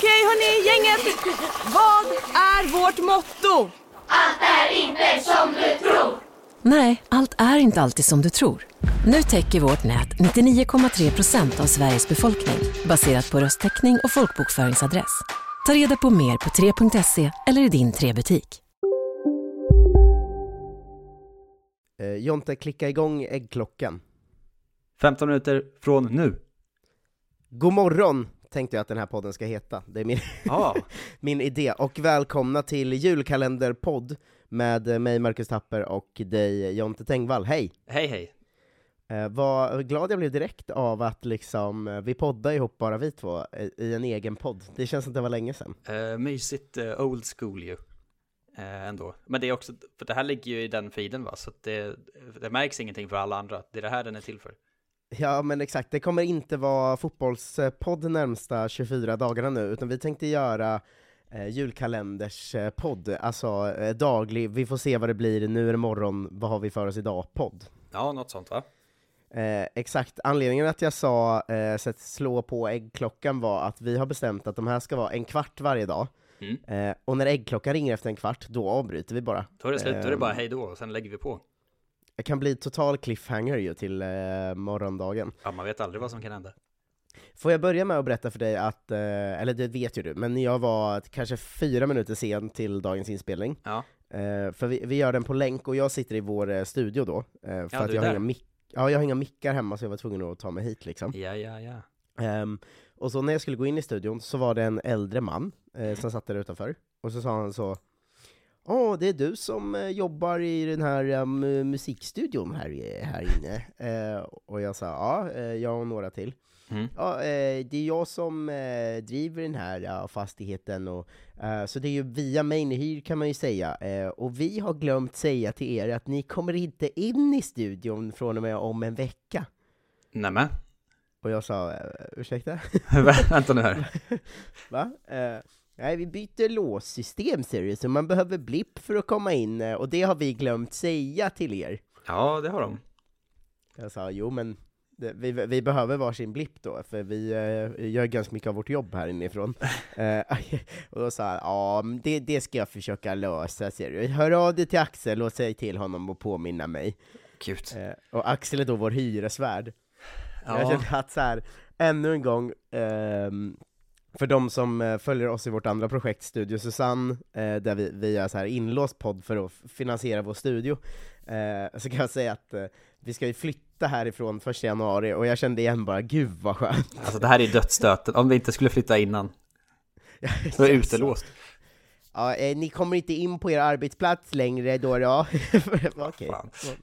Okej hörni, gänget! Vad är vårt motto? Nej, allt är inte alltid som du tror. Nu täcker vårt nät 99,3 procent av Sveriges befolkning baserat på röstteckning och folkbokföringsadress. Ta reda på mer på 3.se eller i din 3-butik. Eh, Jonte, klicka igång äggklockan. 15 minuter från nu. God morgon tänkte jag att den här podden ska heta. Det är min, Ja, min idé. Och välkomna till julkalenderpodd med eh, mig, Marcus Tapper, och dig, Jonte Tengvall. Hej! hej hej. Eh, vad glad jag blev direkt av att liksom, eh, vi poddar ihop bara vi två, eh, i en egen podd. Det känns som det var länge sedan. Uh, mysigt eh, old school ju. Eh, ändå. Men det är också, för det här ligger ju i den feeden va, så det, det märks ingenting för alla andra. Det är det här den är till för. Ja men exakt, det kommer inte vara fotbollspodd närmsta 24 dagarna nu, utan vi tänkte göra eh, julkalenderspodd, alltså eh, daglig, vi får se vad det blir, nu är det morgon, vad har vi för oss idag-podd. Ja, något sånt va? Eh, exakt, anledningen att jag sa eh, sätt slå på äggklockan var att vi har bestämt att de här ska vara en kvart varje dag, Mm. eh, och när äggklockan ringer efter en kvart, då avbryter vi bara. Då är det slut, då är det bara Ehm. hej då, och sen lägger vi på. Det kan bli total cliffhanger ju till eh, morgondagen. Ja, man vet aldrig vad som kan hända. Får jag börja med att berätta för dig att, eh, eller det vet ju du, men jag var kanske fyra minuter sen till dagens inspelning. Ja. Eh, för vi, vi gör den på länk och jag sitter i vår eh, studio då, eh, för Ja, att jag har, inga ja, jag har inga mickar hemma så jag var tvungen att ta mig hit liksom. Ja, ja, ja. Ehm, och så när jag skulle gå in i studion så var det en äldre man eh, som satt där utanför, och så sa han så Åh, det är du som eh, jobbar i den här eh, mu- musikstudion här, i- här inne? Eh, och jag sa ja, eh, jag och några till. Mm. Ja, eh, det är jag som eh, driver den här ja, fastigheten, och, eh, så det är ju via mig ni hyr kan man ju säga. Eh, och vi har glömt säga till er att ni kommer inte in i studion från och med om en vecka. Nämen. Och jag sa, eh, ursäkta? Vänta nu här. Va? Nej, vi byter låssystem ser du, så man behöver blipp för att komma in, eh, och det har vi glömt säga till er. Ja, det har de. Jag sa, jo men vi, vi behöver varsin blipp då, för vi eh, gör ganska mycket av vårt jobb här inifrån. Eh, och då sa han, ja det, det ska jag försöka lösa, ser du. Hör av dig till Axel och säg till honom att påminna mig. Kul. Eh, och Axel är då vår hyresvärd. Jag Ja. känner att så här, ännu en gång, ehm, för de som eh, följer oss i vårt andra projekt, Studio Susanne, eh, där vi, vi gör så här inlåst podd för att finansiera vår studio, eh, så kan jag säga att vi ska ju flytta härifrån första januari, och jag kände igen bara, gud vad skönt! Alltså det här är dödsstöten, om vi inte skulle flytta innan. Då är utelåst. Ja, eh, ni kommer inte in på er arbetsplats längre då då? Okej,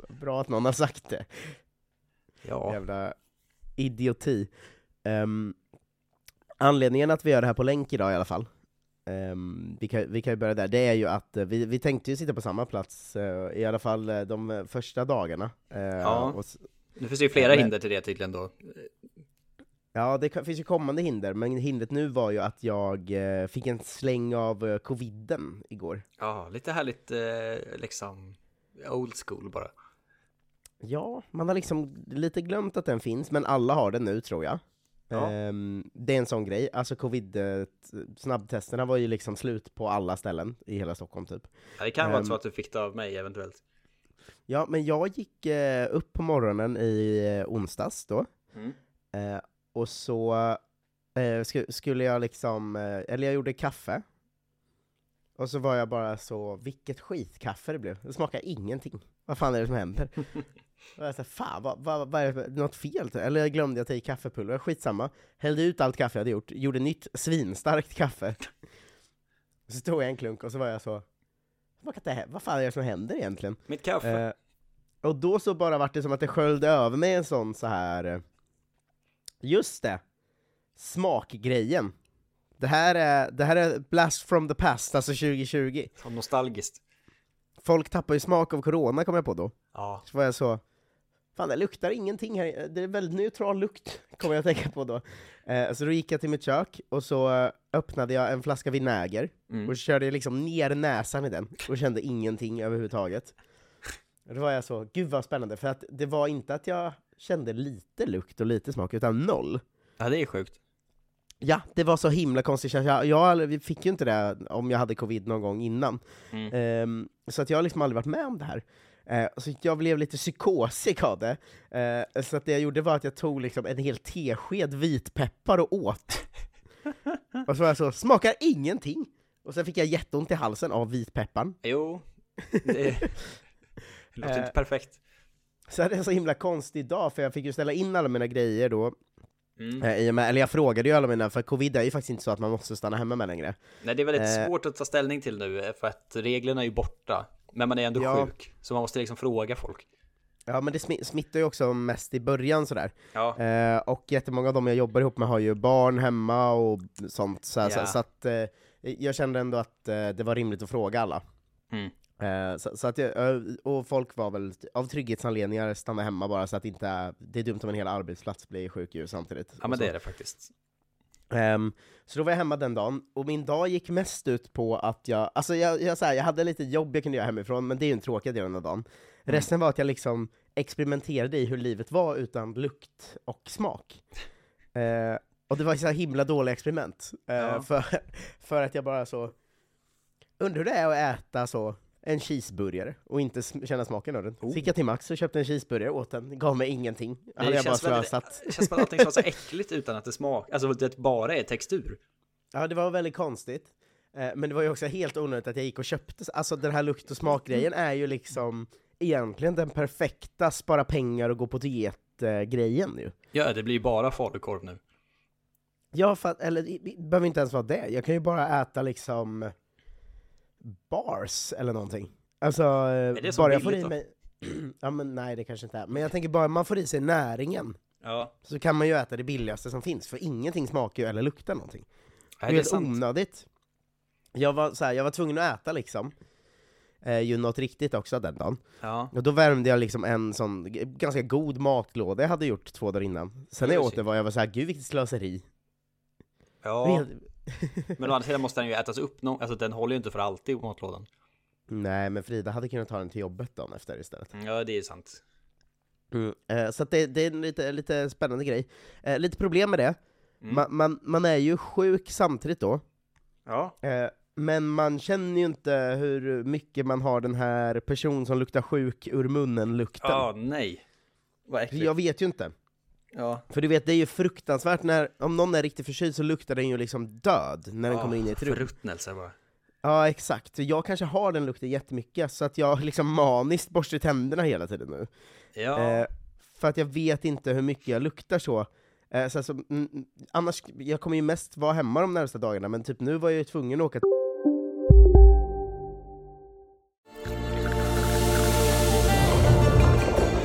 bra att någon har sagt det. Ja. Jävla idioti. Ehm, anledningen att vi gör det här på länk idag i alla fall, ehm, vi, kan, vi kan ju börja där, det är ju att eh, vi, vi tänkte ju sitta på samma plats, eh, i alla fall eh, de första dagarna. Eh, Ja. och, Nu finns det ju flera Men- hinder till det tydligen då. ja, det finns ju kommande hinder, men hindret nu var ju att jag eh, fick en släng av coviden igår. Ja, lite härligt liksom old school bara. Ja, man har liksom lite glömt att den finns, men alla har den nu tror jag. Ja. Ehm, det är en sån grej, alltså covid, eh, snabbtesterna var ju liksom slut på alla ställen i hela Stockholm typ. Ja, det kan vara Ehm. så att du fick det av mig eventuellt. Ja, men jag gick eh, upp på morgonen i eh, onsdags då, Mm. och så sk- skulle jag liksom, eller jag gjorde kaffe, och så var jag bara så, vilket skitkaffe det blev, det smakar ingenting. Vad fan är det som händer? Och jag sa, fan, vad, vad, vad är det något fel? Eller jag glömde att ta i kaffepulver, skitsamma. Hällde ut allt kaffe jag hade gjort, gjorde nytt svinstarkt kaffe. Så tog jag en klunk och så var jag så, vad, kan det, vad fan är det som händer egentligen? Mitt kaffe. Eh, och då så bara vart det som att det sköljde över mig en sån så här. eh, Just det! smakgrejen. Det här, är, det här är blast from the past, alltså 2020. Så nostalgiskt. Folk tappar ju smak av corona kom jag på då. Ja. Så var jag så, fan det luktar ingenting här, det är väldigt neutral lukt, kommer jag att tänka på då. Eh, så då gick jag till mitt kök, och så eh, öppnade jag en flaska vinäger, Mm. och körde liksom ner näsan i den, och kände ingenting överhuvudtaget. Och då var jag så, gud vad spännande, för att det var inte att jag kände lite lukt och lite smak, utan noll. ja, det är sjukt. Ja, det var så himla konstigt, jag, jag fick ju inte det om jag hade covid någon gång innan. Mm. Ehm, så att jag har liksom aldrig varit med om det här. Eh, så jag blev lite psykosig av det. Eh, så att det jag gjorde var att jag tog liksom en hel tesked vitpeppar och åt. och så var jag så, smakar ingenting! Och sen fick jag jätteont i halsen av vitpepparn. Jo, det låter inte Eh, perfekt. Så det är en så himla konstig dag, för jag fick ju ställa in alla mina grejer då, Mm. eh, med, eller jag frågade ju alla mina, för covid är ju faktiskt inte så att man måste stanna hemma med längre. Nej, det är väldigt Eh. svårt att ta ställning till nu, eh, för att reglerna är ju borta. Men man är ändå Ja. sjuk, så man måste liksom fråga folk. Ja men det smi- smittar ju också mest i början sådär. Ja, Eh, och jättemånga av dem jag jobbar ihop med har ju barn hemma och sånt, så, Ja. så, så att eh, jag kände ändå att eh, det var rimligt att fråga alla. Mm. Eh, så, så att jag, eh, och folk var väl av trygghetsanledningar stanna hemma bara så att inte, det är dumt om en hel arbetsplats blir sjuk ju samtidigt. ja men det är det faktiskt. Ehm, så då var jag hemma den dagen, och min dag gick mest ut på att jag, alltså jag, jag, så här, jag hade lite jobb jag kunde göra hemifrån, men det är ju en tråkig del av dagen. Resten var att jag liksom experimenterade i hur livet var utan lukt och smak. Eh, och det var så himla dåliga experiment, eh, Ja. för, för att jag bara så, undrar hur det är att äta så en cheeseburgare och inte känna smaken av den. Så gick jag till Max och köpte en cheeseburgare, åt den, gav mig ingenting. Det hade jag bara slösat. Det känns som att allting vara så äckligt utan att det smakar, alltså det bara är textur. Ja, det var väldigt konstigt. Eh, men det var ju också helt onödigt att jag gick och köpte, alltså den här lukt och smakgrejen är ju liksom egentligen den perfekta spara pengar och gå på diet-grejen ju. Ja, det blir ju bara falukorv nu. Ja, för eller det det behöver inte ens vara det, jag kan ju bara äta liksom bars eller någonting. Alltså, så bara jag får i mig... ja men nej det kanske inte är, men jag tänker bara man får i sig näringen, Ja, så kan man ju äta det billigaste som finns, för ingenting smakar ju eller luktar någonting. Det Nej, är det är helt onödigt. Jag var, så här, jag var tvungen att äta liksom, eh, ju något riktigt också den dagen. Ja, Och då värmde jag liksom en sån ganska god matlåda jag hade gjort två dagar innan. Sen när jag åt det var jag var så här, gud vilket slöseri. ja. Men å andra sidan måste den ju ätas upp någon, alltså den håller ju inte för alltid i matlådan. Nej, men Frida hade kunnat ta den till jobbet dagen efter istället. Ja, det är sant. Mm. Eh, så att det, det är en lite, lite spännande grej. Eh, lite problem med det, Mm. man, man, man är ju sjuk samtidigt då, Ja, eh, men man känner ju inte hur mycket man har den här person som luktar sjuk ur munnen-lukten. ja nej. Vad äckligt. Jag vet ju inte. Ja, För du vet, det är ju fruktansvärt när, om någon är riktigt förkyld så luktar den ju liksom död när den Ja, kommer in i ett rum. Förruttnelse bara. Ja, exakt. Jag kanske har den lukten jättemycket, så att jag liksom maniskt borstar tänderna hela tiden nu. Ja, Eh, för att jag vet inte hur mycket jag luktar så. Eh, så alltså, annars, jag kommer ju mest vara hemma de närmsta dagarna, men typ nu var jag ju tvungen att åka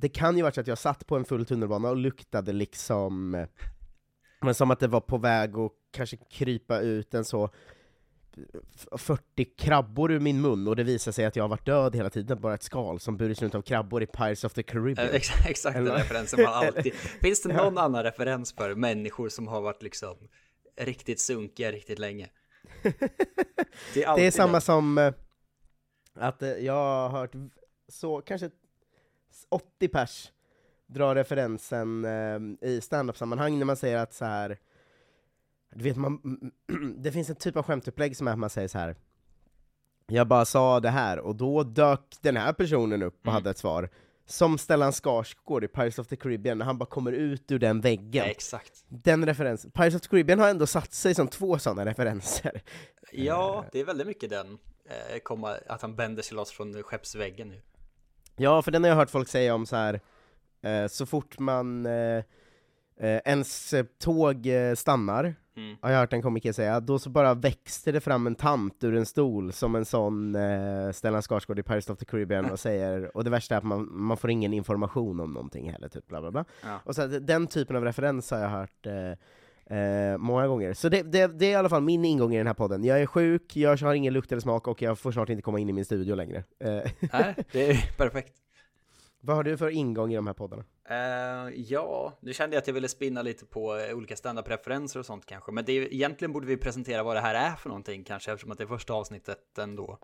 Det kan ju varit så att jag satt på en full tunnelbana och luktade liksom, eh, men som att det var på väg att kanske krypa ut en så f- 40 krabbor ur min mun, och det visar sig att jag har varit död hela tiden, bara ett skal som burits runt av krabbor i Pirates of the Caribbean. Eh, ex- exakt den referensen man alltid... Finns det någon annan referens för människor som har varit liksom riktigt sunkiga riktigt länge? Det är, Det är samma den. som eh, att jag har hört så kanske 80 pers dra referensen eh, i standup-sammanhang när man säger att så här. Du vet, man, det finns en typ av skämtupplägg som är att man säger så här. Jag bara sa det här, och då dök den här personen upp och Mm. hade ett svar. Som Stellan Skarsgård i Pirates of the Caribbean, när han bara kommer ut ur den väggen. Ja, exakt. Den referensen. Pirates of the Caribbean har ändå satt sig som två sådana referenser. Ja, det är väldigt mycket den. Eh, komma, att han bänder sig loss från skeppsväggen nu. Ja, för den har jag hört folk säga om så här. Eh, så fort man eh, eh, ens tåg eh, stannar, Mm. har jag hört en komiker säga, då så bara växer det fram en tant ur en stol som en sån eh, Stellan Skarsgård i Pirates of the Caribbean och säger, och det värsta är att man, man får ingen information om någonting heller, typ bla bla bla. Ja. Och så att den typen av referens har jag hört eh, eh, många gånger. Så det, det, det är i alla fall min ingång i den här podden. Jag är sjuk, jag har ingen lukt eller smak och jag får snart inte komma in i min studio längre. Eh, Nej, det är perfekt. vad har du för ingång i de här poddarna? Eh, ja, nu kände jag att jag ville spinna lite på eh, olika standup-referenser och sånt kanske. Men det är, egentligen borde vi presentera vad det här är för någonting kanske, eftersom att det är första avsnittet ändå.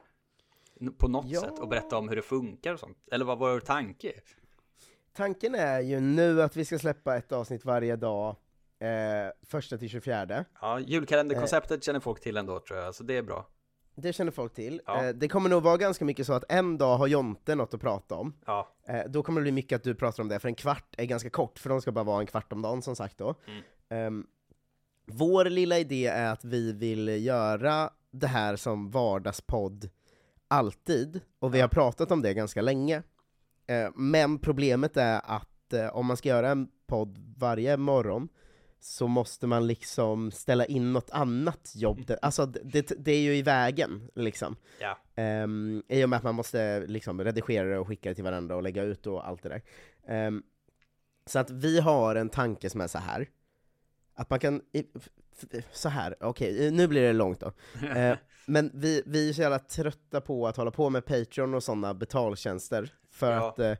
På något Ja. sätt, och berätta om hur det funkar och sånt. Eller vad vår tanke. Tanken är ju nu att vi ska släppa ett avsnitt varje dag, eh, första till 24. Ja, julkalenderkonceptet känner folk till ändå tror jag, så det är bra. Det känner folk till. Ja. Eh, det kommer nog vara ganska mycket så att en dag har Jonte något att prata om. Ja, Eh, då kommer det bli mycket att du pratar om det, för en kvart är ganska kort, för de ska bara vara en kvart om dagen som sagt då. Mm. Ehm, vår lilla idé är att vi vill göra det här som vardagspodd alltid, och vi har pratat om det ganska länge. Eh, men problemet är att eh, om man ska göra en podd varje morgon, så måste man liksom ställa in något annat jobb, där. alltså det, det, är ju i vägen liksom. ja. Um, I och med att man måste liksom redigera det och skicka det till varandra och lägga ut och allt det där. Ehm, så att vi har en tanke som är så här att man kan, så här, okej, nu blir det långt då. Eh, men vi, vi är så jävla trötta på att hålla på med Patreon och sådana betaltjänster, för Ja. att eh,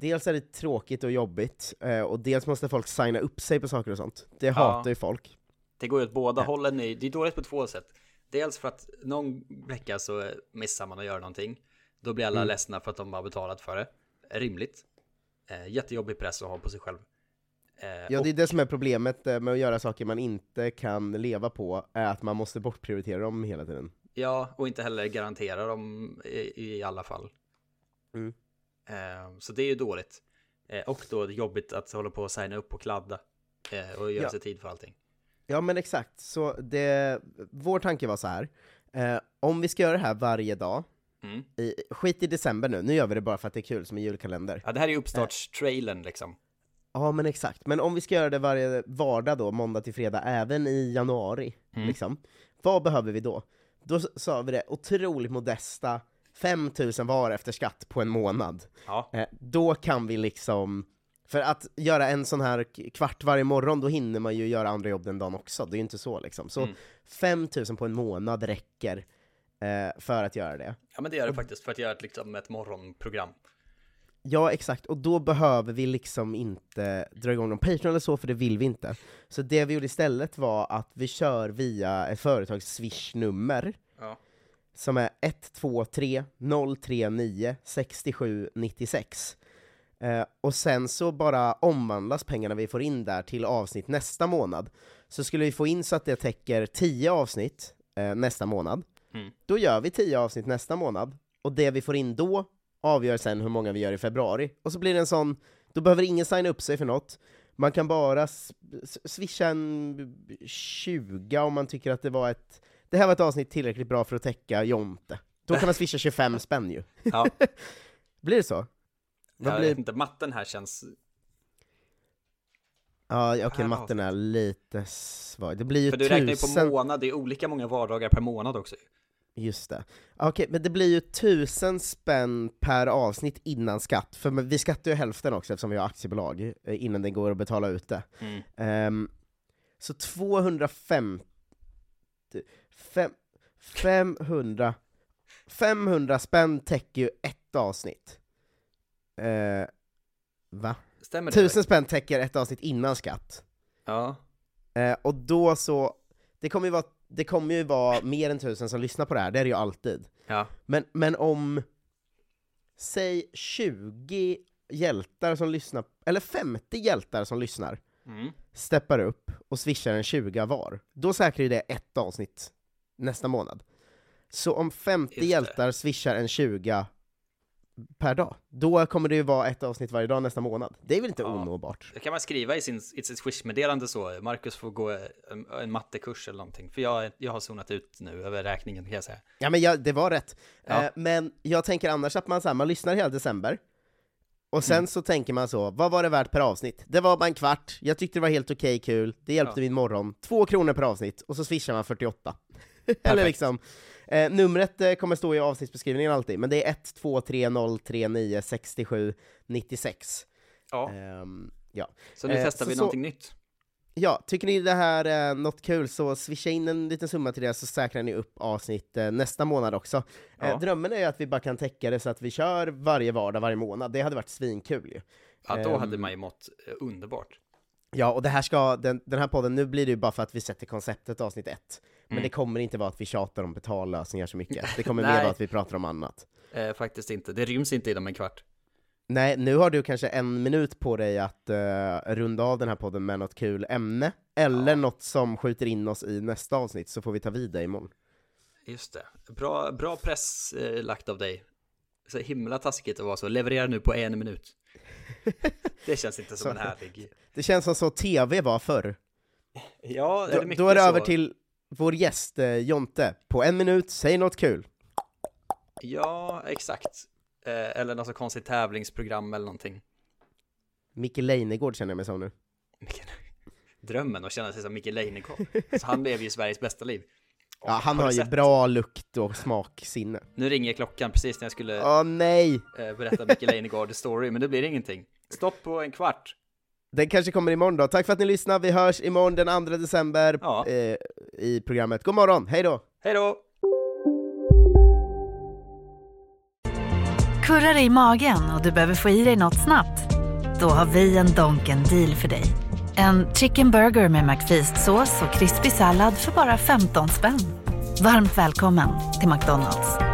dels är det tråkigt och jobbigt, eh, och dels måste folk signa upp sig på saker och sånt. Det hatar ju folk. Det går ju åt båda Ja. hållen. i- Det är dåligt på två sätt. Dels för att någon vecka så missar man att göra någonting. Då blir alla Mm. ledsna för att de har betalat för det. Rimligt. Eh, jättejobbig press att ha på sig själv. Eh, Ja, och, det är det som är problemet eh, med att göra saker man inte kan leva på, är att man måste bortprioritera dem hela tiden. ja, och inte heller garantera dem i, i alla fall. Mm. Eh, så det är ju dåligt. Eh, och då jobbigt att hålla på och signa upp och kladda. Eh, och göra Ja. sig tid för allting. Ja men exakt, så det, vår tanke var så här. Eh, om vi ska göra det här varje dag, Mm. i, skit i december nu, nu gör vi det bara för att det är kul som en julkalender. Ja, det här är ju uppstartstrailern liksom. Ja men exakt, men om vi ska göra det varje vardag då, måndag till fredag, även i januari, Mm. liksom, vad behöver vi då? Då sa vi det otroligt modesta 5000 var efter skatt på en månad. Ja, Eh, då kan vi liksom, för att göra en sån här kvart varje morgon, då hinner man ju göra andra jobb den dagen också, det är ju inte så liksom. Så Mm. 5000 på en månad räcker eh, för att göra det. ja men det gör det faktiskt för att göra ett, liksom, ett morgonprogram. Ja, exakt, och då behöver vi liksom inte dra igång någon Patreon eller så, för det vill vi inte. Så det vi gjorde istället var att vi kör via ett företags swish-nummer. Som är 123 039 67 96. Eh, och sen så bara omvandlas pengarna vi får in där till avsnitt nästa månad. Så skulle vi få in så att det täcker 10 avsnitt eh, nästa månad, Mm. då gör vi 10 avsnitt nästa månad, och det vi får in då avgör sen hur många vi gör i februari. Och så blir det en sån, då behöver ingen signa upp sig för något, man kan bara swisha en 20 om man tycker att det var ett det här var ett avsnitt tillräckligt bra för att täcka Jonte. Då kan man swisha 25 spänn ju. Ja, Blir det så? Vad jag blir... vet inte, matten här känns... Ja, okej, Per matten är lite svag. Det blir ju För du räknar ju tusen... på månad, det är olika många vardagar per månad också. Just det. Okej, men det blir ju tusen spänn per avsnitt innan skatt, för vi skattar ju hälften också eftersom vi har aktiebolag, eh, innan det går att betala ut det. Mm. Ehm, så 250... Fem, 500... 500 spänn täcker ju ett avsnitt. Eh, va? Stämmer det? Tusen spänn täcker ett avsnitt innan skatt. Ja. Eh, och då så, det kommer ju vara det kommer ju vara mer än tusen som lyssnar på det här, det är det ju alltid. Ja. Men, men om, säg 20 hjältar som lyssnar, eller 50 hjältar som lyssnar, Mm. steppar upp och swishar en 20 var, då säkrar ju det ett avsnitt nästa månad. Så om 50 Just det. hjältar swishar en 20 per dag, då kommer det ju vara ett avsnitt varje dag nästa månad. Det är väl inte Ja. onåbart? Det kan man skriva i sin, i sitt Swish-meddelande så, Marcus får gå en, en mattekurs eller någonting. För jag, jag har zonat ut nu över räkningen kan jag säga. Ja men jag, det var rätt. Ja. Eh, men jag tänker annars att man, så här, man lyssnar hela december, och sen Mm. så tänker man så, vad var det värt per avsnitt? Det var bara en kvart, jag tyckte det var helt okej kul, det hjälpte Ja. min morgon, två kronor per avsnitt, och så swishar man 48. Eller liksom, eh, numret eh, kommer stå i avsnittsbeskrivningen alltid, men det är 1, 2, 3, 0, 3, 9, 67, 96. Ja, Ehm, ja. så nu eh, testar så- vi så- någonting nytt. Ja, tycker ni det här är något kul så swisha in en liten summa till det så säkrar ni upp avsnitt eh, nästa månad också. Ja. Eh, drömmen är ju att vi bara kan täcka det så att vi kör varje vardag, varje månad. Det hade varit svinkul ju. Ja, då Ehm, hade man ju mått eh, underbart. Ja, och det här ska, den, den här podden, nu blir det ju bara för att vi sätter konceptet avsnitt ett. Men Mm. det kommer inte vara att vi tjatar om betallösningar så mycket. Det kommer mer vara att vi pratar om annat. Eh, faktiskt inte, det ryms inte inom en kvart. Nej, nu har du kanske en minut på dig att eh, runda av den här podden med något kul ämne, eller Ja. något som skjuter in oss i nästa avsnitt, så får vi ta vid det imorgon. Just det. Bra, bra press eh, lagt av dig. Så himla taskigt att vara så. Leverera nu på en minut. Det känns inte som Så- en härlig... Det känns som så tv var förr. Ja, Då, eller mycket då är det så. över till vår gäst eh, Jonte. På en minut, säg något kul. Ja, exakt. Eh, eller något så konstigt tävlingsprogram eller någonting. Micke Leijnegård känner jag mig som nu. Drömmen att känna sig som Micke Leijnegård. Så han lever ju Sveriges bästa liv. Ja, han har, du ju sett? bra lukt och smaksinne. Nu ringer klockan precis när jag skulle Åh nej! eh, berätta Micke Leijnegård story, men det blir ingenting. Stopp på en kvart. Den kanske kommer imorgon då. Tack för att ni lyssnade, vi hörs imorgon den 2 december Ja. eh, i programmet. God morgon, hej då! Hej då! Kurrar i magen och du behöver få i dig något snabbt? Då har vi en Donken deal för dig. En chicken burger med McFeast-sås och krispig sallad för bara 15 spänn. Varmt välkommen till McDonalds.